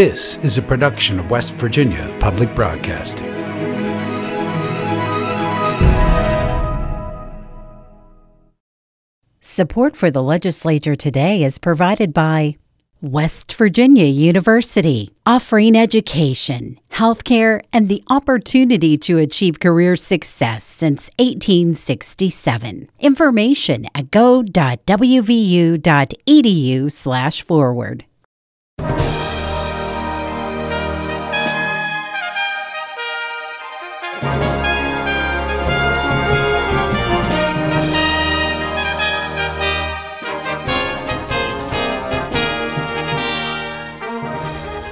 This is a production of West Virginia Public Broadcasting. Support for the legislature today is provided by West Virginia University, offering education, healthcare, and the opportunity to achieve career success since 1867. Information at go.wvu.edu/forward.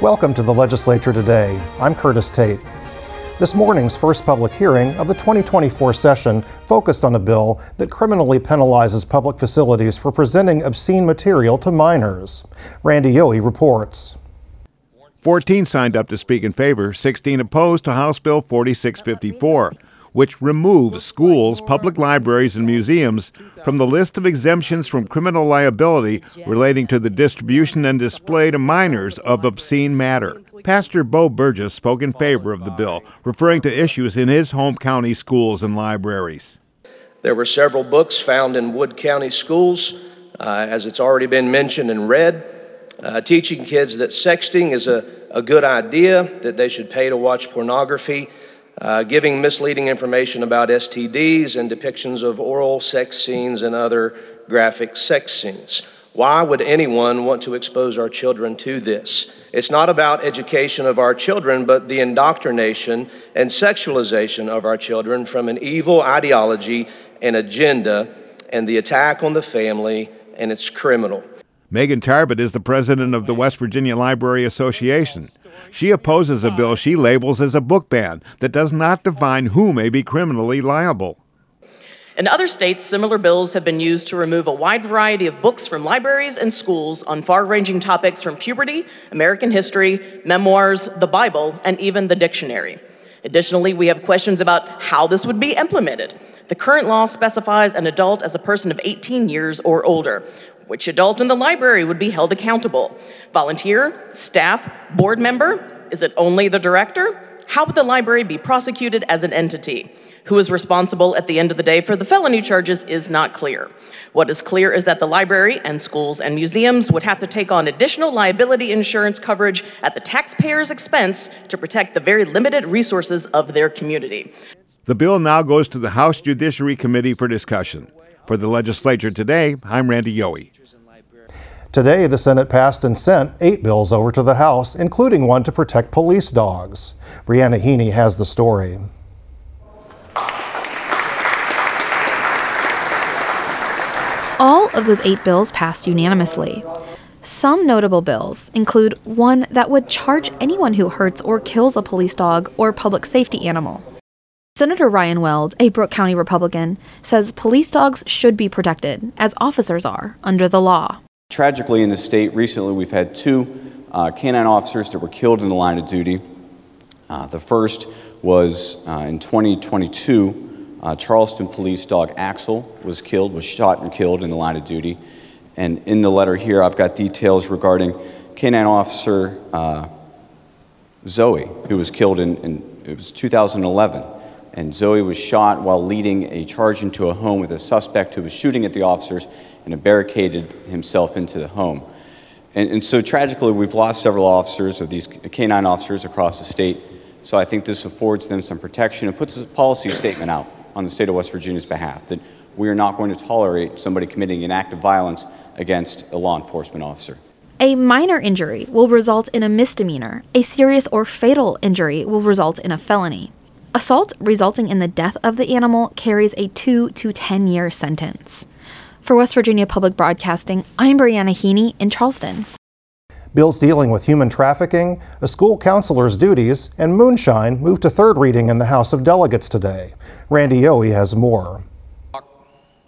Welcome to the legislature today. I'm Curtis Tate. This morning's first public hearing of the 2024 session focused on a bill that criminally penalizes public facilities for presenting obscene material to minors. Randy Yohe reports. 14 signed up to speak in favor, 16 opposed to House Bill 4654 which removes schools, public libraries, and museums from the list of exemptions from criminal liability relating to the distribution and display to minors of obscene matter. Pastor Bo Burgess spoke in favor of the bill, referring to issues in his home county schools and libraries. There were several books found in Wood County schools, uh, as it's already been mentioned and read, uh, teaching kids that sexting is a, a good idea, that they should pay to watch pornography, uh, giving misleading information about STDs and depictions of oral sex scenes and other graphic sex scenes. Why would anyone want to expose our children to this? It's not about education of our children, but the indoctrination and sexualization of our children from an evil ideology and agenda and the attack on the family, and it's criminal. Megan Tarbett is the president of the West Virginia Library Association. She opposes a bill she labels as a book ban that does not define who may be criminally liable. In other states, similar bills have been used to remove a wide variety of books from libraries and schools on far ranging topics from puberty, American history, memoirs, the Bible, and even the dictionary. Additionally, we have questions about how this would be implemented. The current law specifies an adult as a person of 18 years or older. Which adult in the library would be held accountable? Volunteer, staff, board member? Is it only the director? How would the library be prosecuted as an entity? Who is responsible at the end of the day for the felony charges is not clear. What is clear is that the library and schools and museums would have to take on additional liability insurance coverage at the taxpayer's expense to protect the very limited resources of their community. The bill now goes to the House Judiciary Committee for discussion. For the legislature today, I'm Randy Yohe. Today, the Senate passed and sent eight bills over to the House, including one to protect police dogs. Briana Heaney has the story. All of those eight bills passed unanimously. Some notable bills include one that would charge anyone who hurts or kills a police dog or public safety animal. Senator Ryan Weld, a Brook County Republican, says police dogs should be protected, as officers are, under the law. Tragically, in the state, recently we've had two uh, canine officers that were killed in the line of duty. Uh, the first was uh, in 2022. Uh, Charleston police dog Axel was killed, was shot and killed in the line of duty. And in the letter here, I've got details regarding canine officer uh, Zoe, who was killed in, in it was 2011 and Zoe was shot while leading a charge into a home with a suspect who was shooting at the officers and barricaded himself into the home. And, and, so tragically, we've lost several officers of these canine officers across the state. So I think this affords them some protection and puts a policy statement out on the state of West Virginia's behalf that we are not going to tolerate somebody committing an act of violence against a law enforcement officer. A minor injury will result in a misdemeanor. A serious or fatal injury will result in a felony. Assault resulting in the death of the animal carries a 2 to 10 year sentence. For West Virginia Public Broadcasting, I'm Briana Heaney in Charleston. Bills dealing with human trafficking, a school counselor's duties, and moonshine moved to third reading in the House of Delegates today. Randy Yohe has more.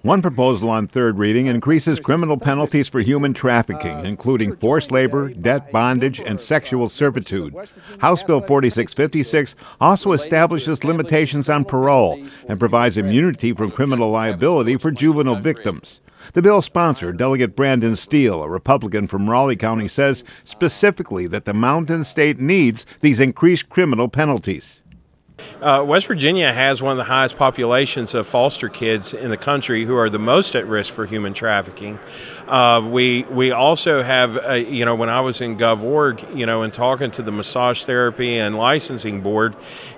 One proposal on third reading increases criminal penalties for human trafficking, including forced labor, debt bondage, and sexual servitude. House Bill 4656 also establishes limitations on parole and provides immunity from criminal liability for juvenile victims. The bill's sponsor, Delegate Brandon Steele, a Republican from Raleigh County, says specifically that the Mountain State needs these increased criminal penalties. Uh, West Virginia has one of the highest populations of foster kids in the country who are the most at risk for human trafficking. Uh, we we also have, uh, you know, when I was in GovOrg, you know, and talking to the massage therapy and licensing board,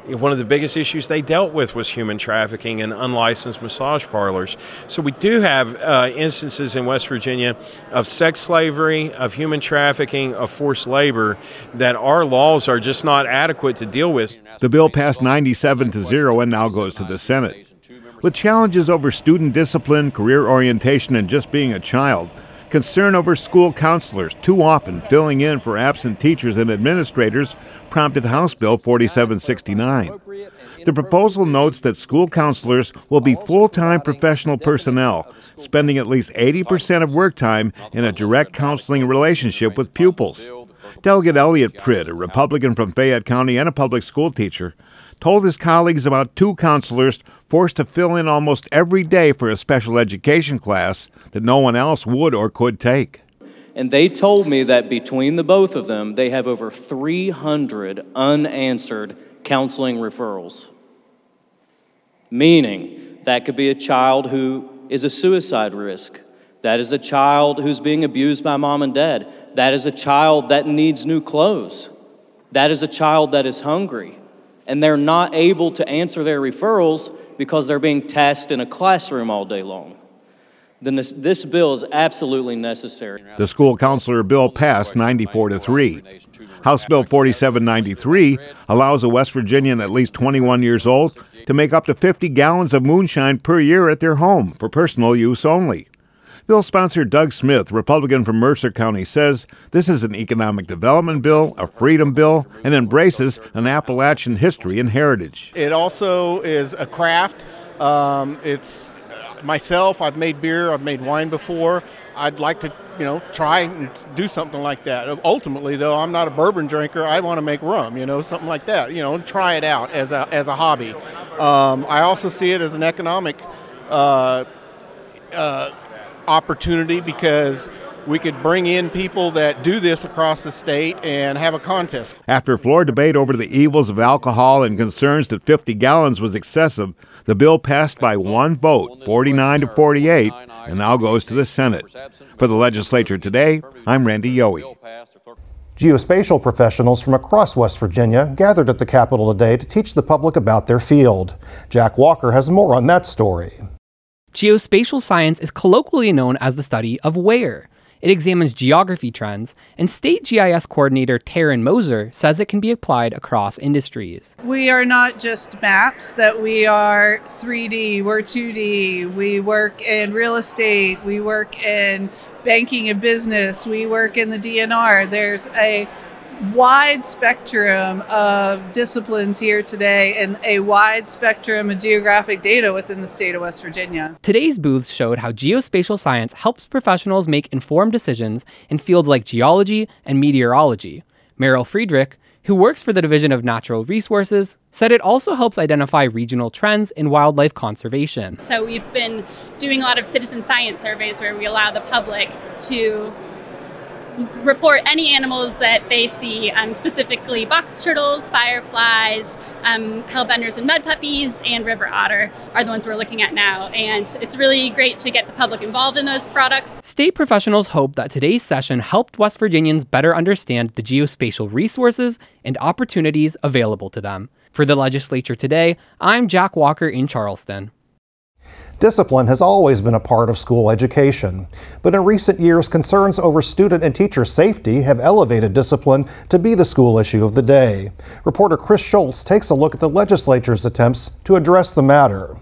one of the biggest issues they dealt with was human trafficking and unlicensed massage parlors. So we do have uh, instances in West Virginia of sex slavery, of human trafficking, of forced labor that our laws are just not adequate to deal with. The bill passed 97 to 0 and now goes to the Senate. With challenges over student discipline, career orientation, and just being a child, concern over school counselors too often filling in for absent teachers and administrators prompted House Bill 4769. The proposal notes that school counselors will be full time professional personnel, spending at least 80% of work time in a direct counseling relationship with pupils. Delegate Elliot Pritt, a Republican from Fayette County and a public school teacher, told his colleagues about two counselors forced to fill in almost every day for a special education class that no one else would or could take. And they told me that between the both of them, they have over 300 unanswered counseling referrals. Meaning, that could be a child who is a suicide risk. That is a child who's being abused by mom and dad. That is a child that needs new clothes. That is a child that is hungry. And they're not able to answer their referrals because they're being tasked in a classroom all day long. Then this, this bill is absolutely necessary. The school counselor bill passed 94 to 3. House Bill 4793 allows a West Virginian at least 21 years old to make up to 50 gallons of moonshine per year at their home for personal use only. Bill sponsor Doug Smith, Republican from Mercer County, says this is an economic development bill, a freedom bill, and embraces an Appalachian history and heritage. It also is a craft. Um, it's myself. I've made beer. I've made wine before. I'd like to, you know, try and do something like that. Ultimately, though, I'm not a bourbon drinker. I want to make rum, you know, something like that. You know, and try it out as a as a hobby. Um, I also see it as an economic. Uh, uh, opportunity because we could bring in people that do this across the state and have a contest. After a floor debate over the evils of alcohol and concerns that 50 gallons was excessive, the bill passed by one vote, 49 to 48, and now goes to the Senate. For the legislature today, I'm Randy Yohe. Geospatial professionals from across West Virginia gathered at the Capitol today to teach the public about their field. Jack Walker has more on that story. Geospatial science is colloquially known as the study of where. It examines geography trends, and State GIS Coordinator Taryn Moser says it can be applied across industries. We are not just maps, that we are 3D, we're 2D, we work in real estate, we work in banking and business, we work in the DNR. There's a wide spectrum of disciplines here today and a wide spectrum of geographic data within the state of West Virginia. Today's booths showed how geospatial science helps professionals make informed decisions in fields like geology and meteorology. Meryl Friedrich, who works for the Division of Natural Resources, said it also helps identify regional trends in wildlife conservation. So, we've been doing a lot of citizen science surveys where we allow the public to report any animals that they see, um, specifically box turtles, fireflies, um, hellbenders and mud puppies, and river otter are the ones we're looking at now. And it's really great to get the public involved in those products. State professionals hope that today's session helped West Virginians better understand the geospatial resources and opportunities available to them. For the legislature today, I'm Jack Walker in Charleston. Discipline has always been a part of school education, but in recent years, concerns over student and teacher safety have elevated discipline to be the school issue of the day. Reporter Chris Schulz takes a look at the legislature's attempts to address the matter.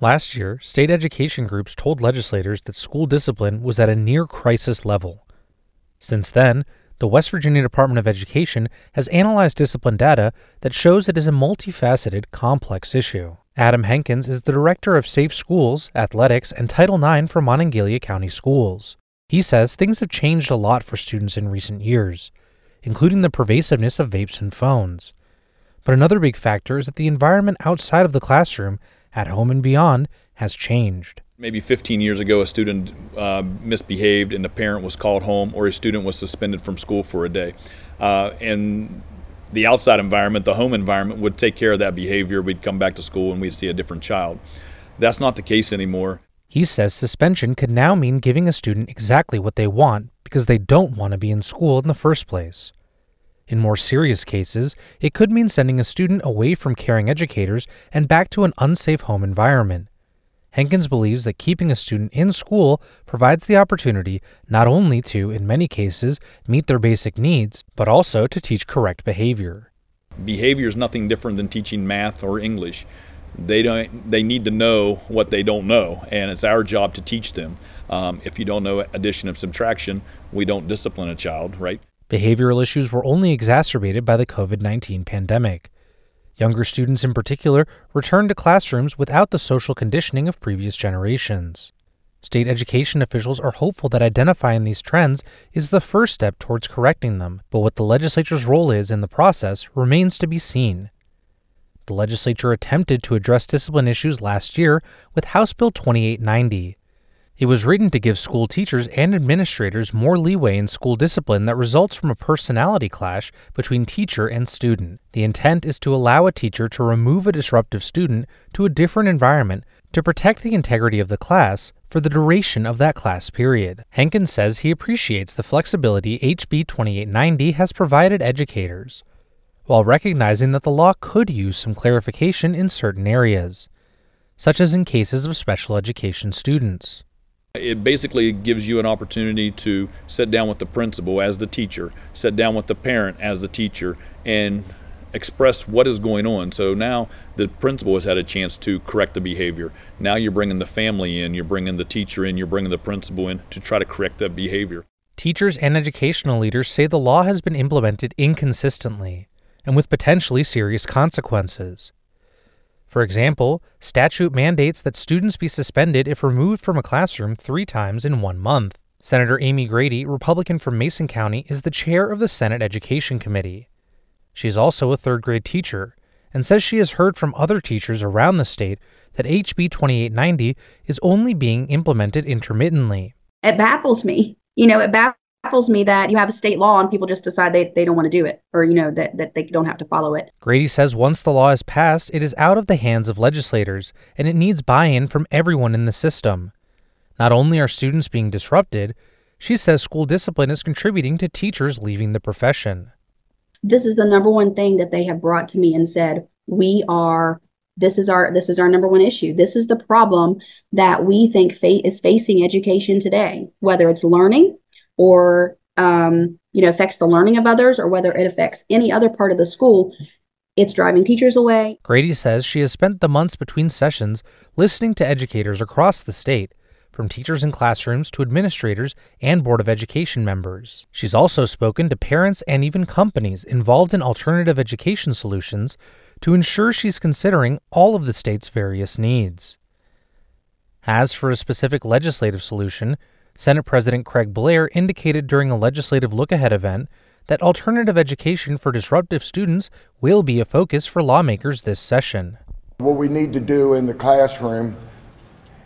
Last year, state education groups told legislators that school discipline was at a near crisis level. Since then, the West Virginia Department of Education has analyzed discipline data that shows it is a multifaceted, complex issue. Adam Henkins is the director of Safe Schools, Athletics, and Title IX for Monongalia County Schools. He says things have changed a lot for students in recent years, including the pervasiveness of vapes and phones. But another big factor is that the environment outside of the classroom at home and beyond has changed. Maybe 15 years ago, a student uh, misbehaved and the parent was called home, or a student was suspended from school for a day. Uh, and the outside environment, the home environment, would take care of that behavior. We'd come back to school and we'd see a different child. That's not the case anymore. He says suspension could now mean giving a student exactly what they want because they don't want to be in school in the first place. In more serious cases, it could mean sending a student away from caring educators and back to an unsafe home environment. Hankins believes that keeping a student in school provides the opportunity not only to, in many cases, meet their basic needs, but also to teach correct behavior. Behavior is nothing different than teaching math or English. They don't. They need to know what they don't know, and it's our job to teach them. Um, if you don't know addition and subtraction, we don't discipline a child, right? Behavioral issues were only exacerbated by the COVID 19 pandemic. Younger students, in particular, return to classrooms without the social conditioning of previous generations. State education officials are hopeful that identifying these trends is the first step towards correcting them, but what the legislature's role is in the process remains to be seen. The legislature attempted to address discipline issues last year with House Bill 2890. It was written to give school teachers and administrators more leeway in school discipline that results from a personality clash between teacher and student. The intent is to allow a teacher to remove a disruptive student to a different environment to protect the integrity of the class for the duration of that class period. Hankins says he appreciates the flexibility HB 2890 has provided educators, while recognizing that the law could use some clarification in certain areas, such as in cases of special education students. It basically gives you an opportunity to sit down with the principal as the teacher, sit down with the parent as the teacher, and express what is going on. So now the principal has had a chance to correct the behavior. Now you're bringing the family in, you're bringing the teacher in, you're bringing the principal in to try to correct that behavior. Teachers and educational leaders say the law has been implemented inconsistently and with potentially serious consequences. For example, statute mandates that students be suspended if removed from a classroom three times in one month. Senator Amy Grady, Republican from Mason County, is the chair of the Senate Education Committee. She is also a third grade teacher and says she has heard from other teachers around the state that HB 2890 is only being implemented intermittently. It baffles me. You know, it baffles baffles me that you have a state law and people just decide they, they don't want to do it or you know that, that they don't have to follow it. Grady says once the law is passed it is out of the hands of legislators and it needs buy-in from everyone in the system. Not only are students being disrupted she says school discipline is contributing to teachers leaving the profession. This is the number one thing that they have brought to me and said we are this is our this is our number one issue. This is the problem that we think fa- is facing education today whether it's learning or um, you know affects the learning of others or whether it affects any other part of the school it's driving teachers away grady says she has spent the months between sessions listening to educators across the state from teachers in classrooms to administrators and Board of Education members. She's also spoken to parents and even companies involved in alternative education solutions to ensure she's considering all of the state's various needs. As for a specific legislative solution, Senate President Craig Blair indicated during a legislative look ahead event that alternative education for disruptive students will be a focus for lawmakers this session. What we need to do in the classroom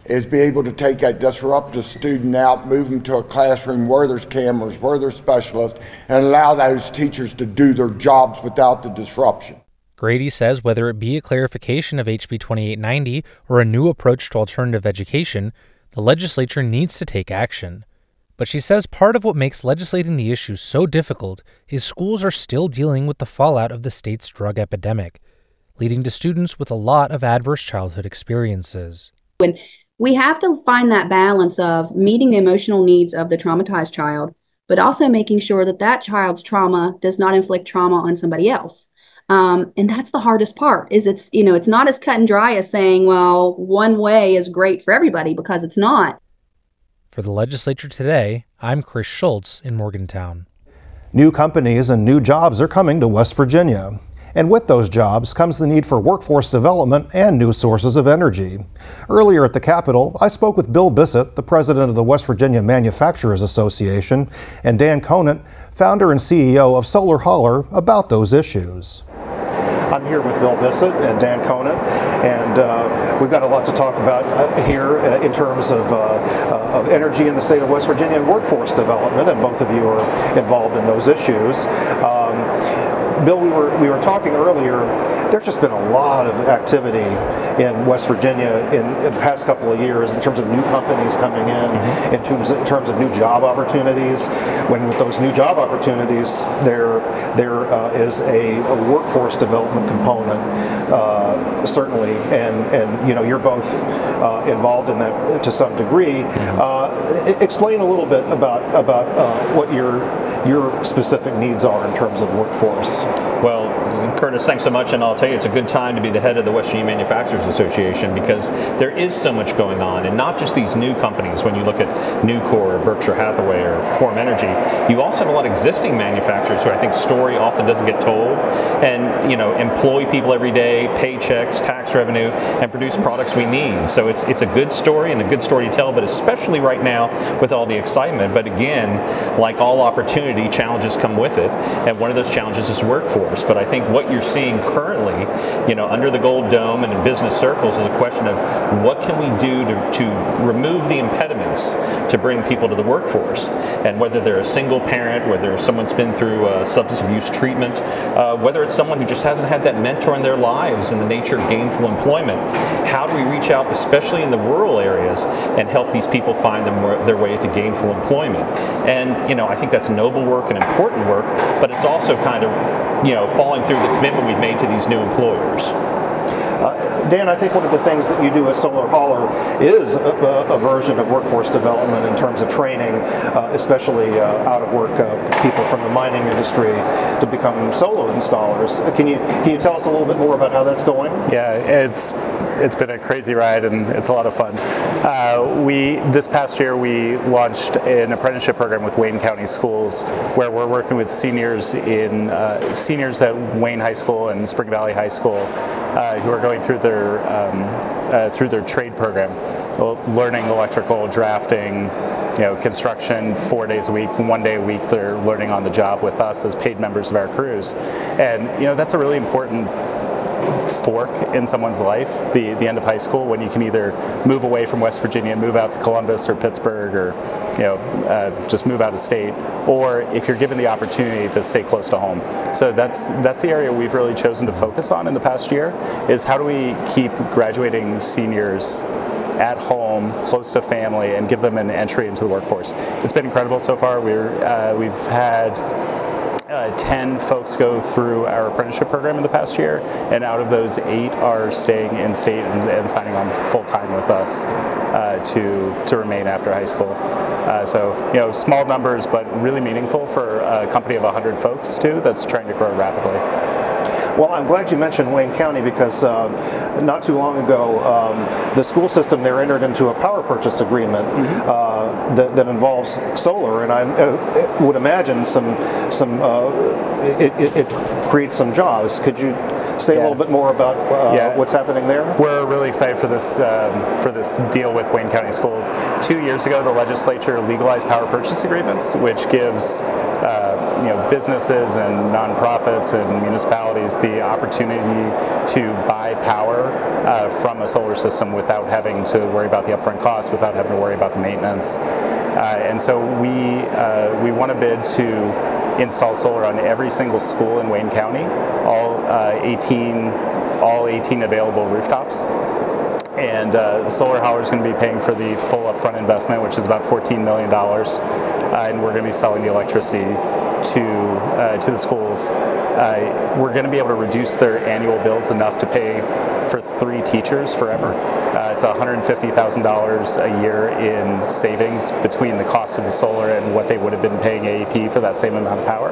is be able to take a disruptive student out, move them to a classroom where there's cameras, where there's specialists, and allow those teachers to do their jobs without the disruption. Grady says whether it be a clarification of HB 2890 or a new approach to alternative education, the legislature needs to take action. But she says part of what makes legislating the issue so difficult is schools are still dealing with the fallout of the state's drug epidemic, leading to students with a lot of adverse childhood experiences. When we have to find that balance of meeting the emotional needs of the traumatized child, but also making sure that that child's trauma does not inflict trauma on somebody else. Um, and that's the hardest part is it's you know it's not as cut and dry as saying well one way is great for everybody because it's not for the legislature today i'm chris schulz in morgantown new companies and new jobs are coming to west virginia and with those jobs comes the need for workforce development and new sources of energy. Earlier at the Capitol, I spoke with Bill Bissett, the president of the West Virginia Manufacturers Association, and Dan Conant, founder and CEO of Solar Holler, about those issues. I'm here with Bill Bissett and Dan Conant, and uh, we've got a lot to talk about uh, here uh, in terms of, uh, of energy in the state of West Virginia and workforce development, and both of you are involved in those issues. Um, Bill, we were we were talking earlier. There's just been a lot of activity in West Virginia in, in the past couple of years in terms of new companies coming in, mm-hmm. in, terms of, in terms of new job opportunities. When with those new job opportunities, there there uh, is a, a, workforce development component, uh, certainly, and and you know you're both uh, involved in that to some degree. Mm-hmm. Uh, explain a little bit about about uh, what your your specific needs are in terms of workforce. Well, Curtis, thanks so much, and I'll tell you, it's a good time to be the head of the West Virginia Manufacturers Association because there is so much going on, and not just these new companies. When you look at Nucor, or Berkshire Hathaway, or Form Energy, you also have a lot of existing manufacturers who I think story often doesn't get told, and you know, employ people every day, paychecks, tax revenue, and produce products we need. So it's it's a good story and a good story to tell, but especially right now with all the excitement. But again, like all opportunity, challenges come with it, and one of those challenges is workforce. But I think what you're seeing currently, you know, under the Gold Dome and in business circles is a question of what can we do to, to remove the impediments to bring people to the workforce. And whether they're a single parent, whether someone's been through uh, substance abuse treatment, uh, whether it's someone who just hasn't had that mentor in their lives in the nature of gainful employment, how do we reach out, especially in the rural areas, and help these people find them, their way to gainful employment? And, you know, I think that's noble work and important work, but it's also kind of, you know, falling through the commitment we've made to these new employers. Uh, Dan, I think one of the things that you do at Solar Holler is a, a version of workforce development in terms of training, uh, especially uh, out of work uh, people from the mining industry to become solar installers. Can you can you tell us a little bit more about how that's going? Yeah, it's it's been a crazy ride and it's a lot of fun. Uh, we this past year we launched an apprenticeship program with Wayne County Schools where we're working with seniors in seniors at Wayne High School and Spring Valley High School uh, who are going through their um, uh, through their trade program, learning electrical, drafting, you know, construction four days a week, one day a week they're learning on the job with us as paid members of our crews, and you know that's a really important fork in someone's life, the, the end of high school, when you can either move away from West Virginia move out to Columbus or Pittsburgh or you know, uh, just move out of state, or if you're given the opportunity to stay close to home. So that's, that's the area we've really chosen to focus on in the past year, is how do we keep graduating seniors at home, close to family, and give them an entry into the workforce. It's been incredible so far. We're, uh, we've had uh, 10 folks go through our apprenticeship program in the past year, and out of those, eight are staying in state and, and signing on full time with us uh, to, to remain after high school. Uh, so, you know, small numbers, but really meaningful for a company of 100 folks, too, that's trying to grow rapidly. Well, I'm glad you mentioned Wayne County because um, not too long ago, um, the school system there entered into a power purchase agreement mm-hmm. uh, that, that, involves solar, and I uh, would imagine some some uh, it, it, it creates some jobs. Could you say yeah. a little bit more about uh, yeah. what's happening there? We're really excited for this um, for this deal with Wayne County Schools. Two years ago, the legislature legalized power purchase agreements, which gives uh, you know businesses and nonprofits and municipalities the opportunity to buy power uh, from a solar system without having to worry about the upfront costs, without having to worry about the maintenance. Uh, and so we uh, we want to bid to install solar on every single school in Wayne County, all uh, 18, all 18 available rooftops. And uh, Solar Holler is going to be paying for the full upfront investment, which is about $14 million. Uh, and we're going to be selling the electricity to, uh, to the schools. Uh, we're going to be able to reduce their annual bills enough to pay for three teachers forever. Uh, it's $150,000 a year in savings between the cost of the solar and what they would have been paying AEP for that same amount of power.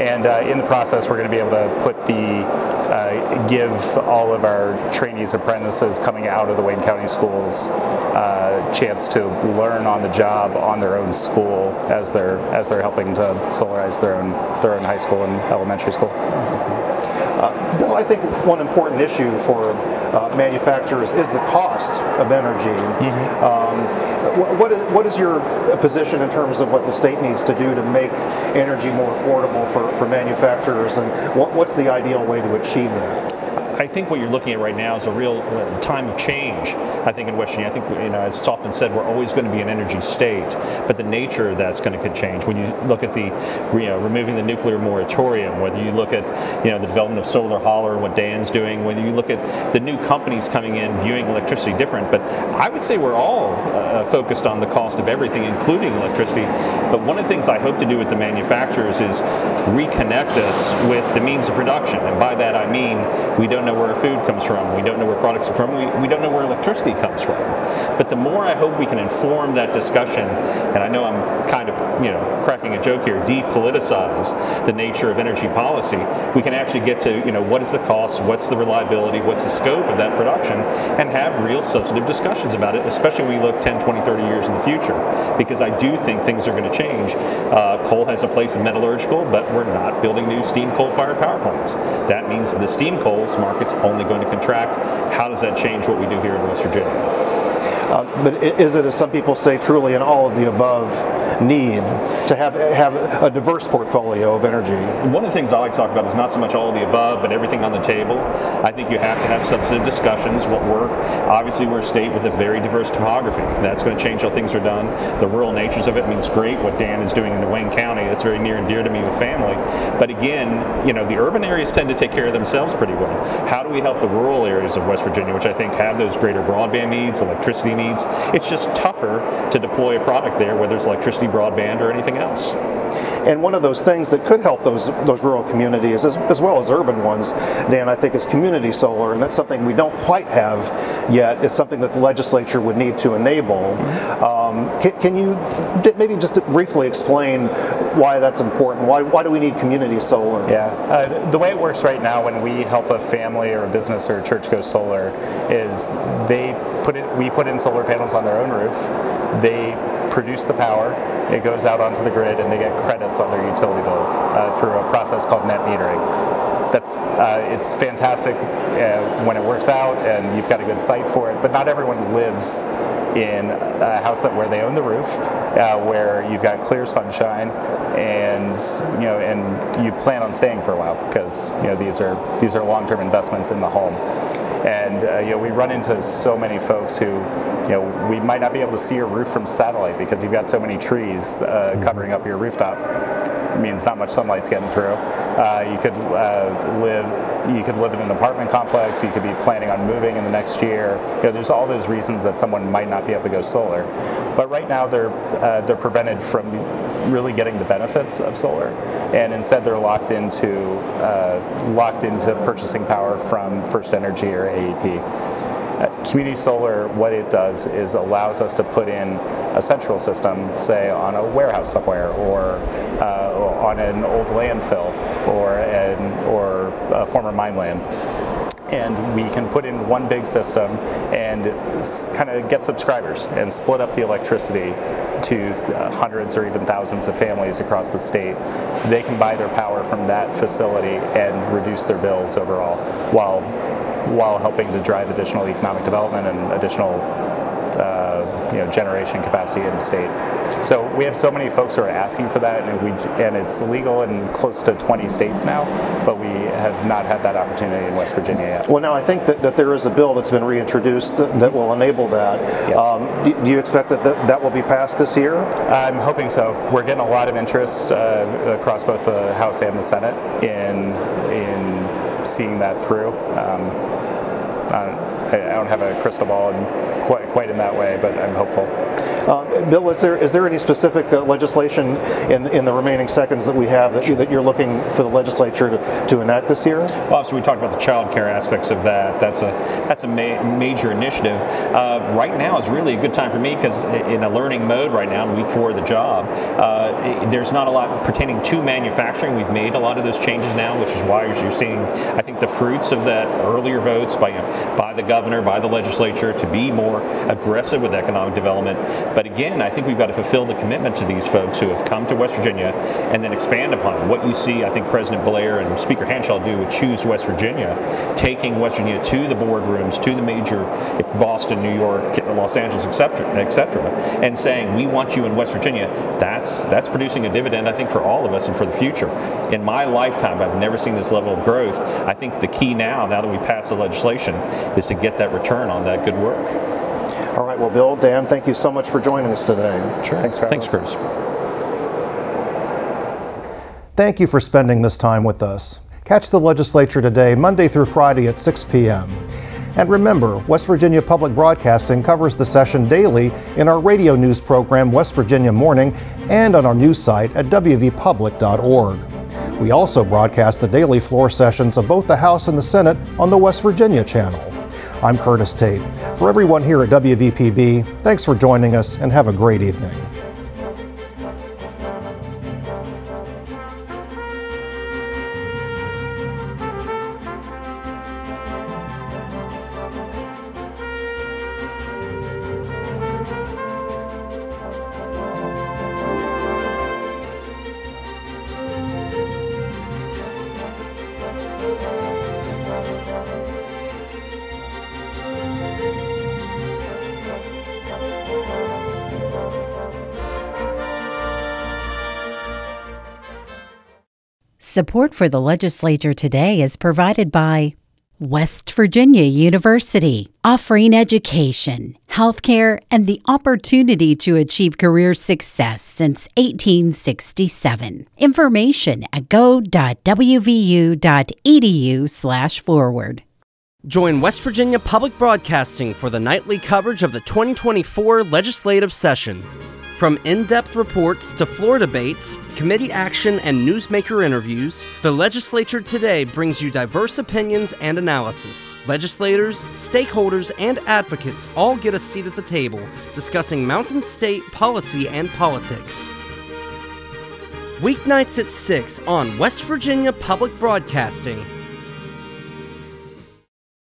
And uh, in the process, we're going to be able to put the uh, give all of our trainees, apprentices coming out of the Wayne County schools uh, chance to learn on the job on their own school as they're as they're helping to solarize their own their own high school and elementary school. Uh, Bill, I think one important issue for uh, manufacturers is the cost of energy. Mm-hmm. Um, What is, what is your position in terms of what the state needs to do to make energy more affordable for, for manufacturers, and what, what's the ideal way to achieve that? I think what you're looking at right now is a real uh, time of change. I think in West Virginia, I think you know, as it's often said, we're always going to be an energy state, but the nature of that's going to change. When you look at the, you know, removing the nuclear moratorium, whether you look at, you know, the development of solar holler what Dan's doing, whether you look at the new companies coming in viewing electricity different, but I would say we're all uh, focused on the cost of everything, including electricity. But one of the things I hope to do with the manufacturers is reconnect us with the means of production, and by that I mean we don't know know where food comes from. We don't know where products are from. We, we don't know where electricity comes from. But the more I hope we can inform that discussion, and I know I'm kind of, you know, cracking a joke here, depoliticize the nature of energy policy, we can actually get to, you know, what is the cost, what's the reliability, what's the scope of that production, and have real substantive discussions about it, especially when we look 10, 20, 30 years in the future. Because I do think things are going to change. Uh, coal has a place in metallurgical, but we're not building new steam coal-fired power plants. That means the steam coals market market's only going to contract. How does that change what we do here in West Virginia? Uh, but is it, as some people say, truly an all of the above need to have have a diverse portfolio of energy? One of the things I like to talk about is not so much all of the above, but everything on the table. I think you have to have substantive discussions. What work? Obviously, we're a state with a very diverse topography. That's going to change how things are done. The rural natures of it means great. What Dan is doing in Wayne County, that's very near and dear to me with family. But again, you know, the urban areas tend to take care of themselves pretty well. How do we help the rural areas of West Virginia, which I think have those greater broadband needs, electricity needs? It's just tougher to deploy a product there, whether it's electricity, broadband, or anything else. And one of those things that could help those those rural communities, as, as well as urban ones, Dan, I think is community solar, and that's something we don't quite have yet. It's something that the legislature would need to enable. Um, can, can, you maybe just briefly explain why that's important? Why, why do we need community solar? Yeah, uh, the way it works right now when we help a family or a business or a church go solar is they put it, we put in solar panels on their own roof. They produce the power. It goes out onto the grid, and they get credits on their utility bill uh, through a process called net metering. That's uh, it's fantastic uh, when it works out, and you've got a good site for it. But not everyone lives in a house that where they own the roof, uh, where you've got clear sunshine, and you know, and you plan on staying for a while because you know these are these are long-term investments in the home. And uh, you know, we run into so many folks who, you know, we might not be able to see your roof from satellite because you've got so many trees uh, mm-hmm. covering up your rooftop. It means not much sunlight's getting through. Uh, you could uh, live you could live in an apartment complex, you could be planning on moving in the next year. You know, there's all those reasons that someone might not be able to go solar. But right now they're uh, they're prevented from really getting the benefits of solar, and instead they're locked into uh, locked into purchasing power from First Energy or AEP. Uh, community solar, what it does is allows us to put in a central system, say on a warehouse somewhere, or uh, on an old landfill, or an, or a former mine land and we can put in one big system and kind of get subscribers and split up the electricity to uh, hundreds or even thousands of families across the state. They can buy their power from that facility and reduce their bills overall while while helping to drive additional economic development and additional uh, you know, generation capacity in the state. So we have so many folks who are asking for that, and we and it's legal in close to 20 states now, but we have not had that opportunity in West Virginia yet. Well, now I think that, that there is a bill that's been reintroduced that, that will enable that. Yes. Um, do, do, you expect that, that that will be passed this year? I'm hoping so. We're getting a lot of interest uh, across both the House and the Senate in in seeing that through. Um, I don't have a crystal ball and quite, quite in that way, but I'm hopeful. Uh, Bill, is there is there any specific uh, legislation in in the remaining seconds that we have that, you, that you're looking for the legislature to, to enact this year? Well, obviously we talked about the child care aspects of that. That's a that's a ma- major initiative. Uh, right now is really a good time for me because in a learning mode right now, in week four of the job, uh, there's not a lot pertaining to manufacturing. We've made a lot of those changes now, which is why you're seeing I think the fruits of that earlier votes by by the governor, by the legislature to be more aggressive with economic development. But again, I think we've got to fulfill the commitment to these folks who have come to West Virginia and then expand upon it. What you see, I think President Blair and Speaker Hanshaw do with Choose West Virginia, taking West Virginia to the boardrooms, to the major Boston, New York, Los Angeles, etc., etc., and saying we want you in West Virginia, that's that's producing a dividend, I think, for all of us and for the future. In my lifetime, I've never seen this level of growth. I think the key now, now that we pass the legislation, is to get that return on that good work. All right. Well, Bill, Dan, thank you so much for joining us today. Sure. Thanks for Thanks, Chris. Thank you for spending this time with us. Catch the legislature today, Monday through Friday at 6 p.m. And remember, West Virginia Public Broadcasting covers the session daily in our radio news program, West Virginia Morning, and on our news site at wvpublic.org. We also broadcast the daily floor sessions of both the House and the Senate on the West Virginia channel. I'm Curtis Tate. For everyone here at WVPB, thanks for joining us and have a great evening. Support for the legislature today is provided by West Virginia University, offering education, healthcare, and the opportunity to achieve career success since 1867. Information at go.wvu.edu/forward. Join West Virginia Public Broadcasting for the nightly coverage of the 2024 legislative session. From in depth reports to floor debates, committee action, and newsmaker interviews, the legislature today brings you diverse opinions and analysis. Legislators, stakeholders, and advocates all get a seat at the table discussing Mountain State policy and politics. Weeknights at 6 on West Virginia Public Broadcasting.